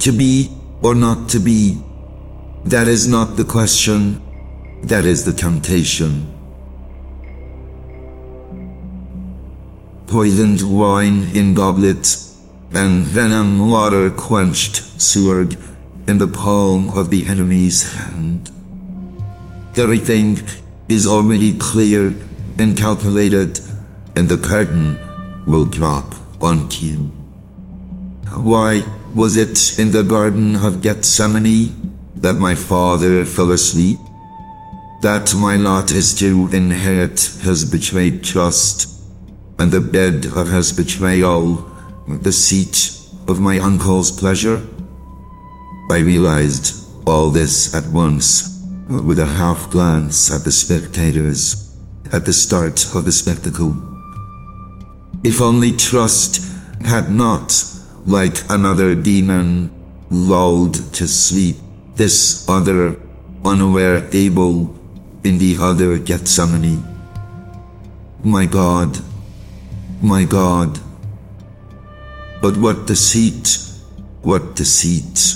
To be or not to be, that is not the question, that is the temptation. Poisoned wine in goblets, and venom water quenched sword in the palm of the enemy's hand. Everything is already clear and calculated, and the curtain will drop on you. Why was it in the Garden of Gethsemane that my father fell asleep? That my lot is to inherit his betrayed trust, and the bed of his betrayal, the seat of my uncle's pleasure? I realized all this at once, with a half glance at the spectators, at the start of the spectacle. If only trust had not like another demon lulled to sleep, this other unaware Abel in the other Gethsemane. My God, my God. But what deceit, what deceit,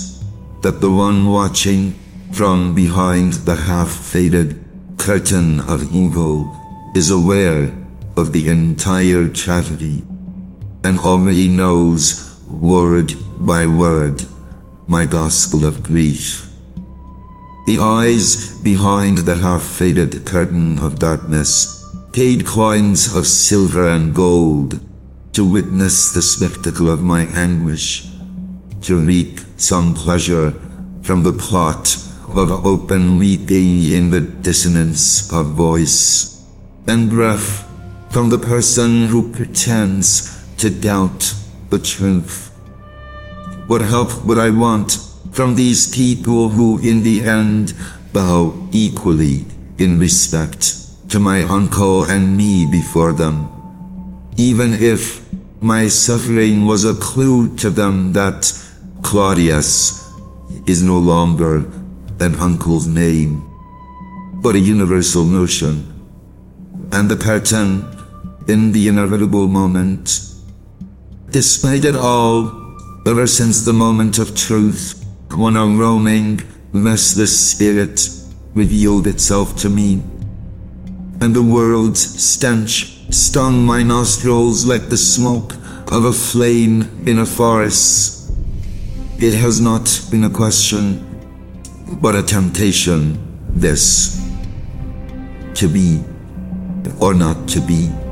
that the one watching from behind the half-faded curtain of evil is aware of the entire tragedy and already knows word by word, my gospel of grief. The eyes behind the half-faded curtain of darkness paid coins of silver and gold to witness the spectacle of my anguish, to reap some pleasure from the plot of open weeping in the dissonance of voice, and breath from the person who pretends to doubt the truth. What help would I want from these people who in the end bow equally in respect to my uncle and me before them? Even if my suffering was a clue to them that Claudius is no longer an uncle's name, but a universal notion, and the curtain in the inevitable moment Despite it all, ever since the moment of truth, when a roaming, restless spirit revealed itself to me, and the world's stench stung my nostrils like the smoke of a flame in a forest. It has not been a question, but a temptation, this. To be or not to be.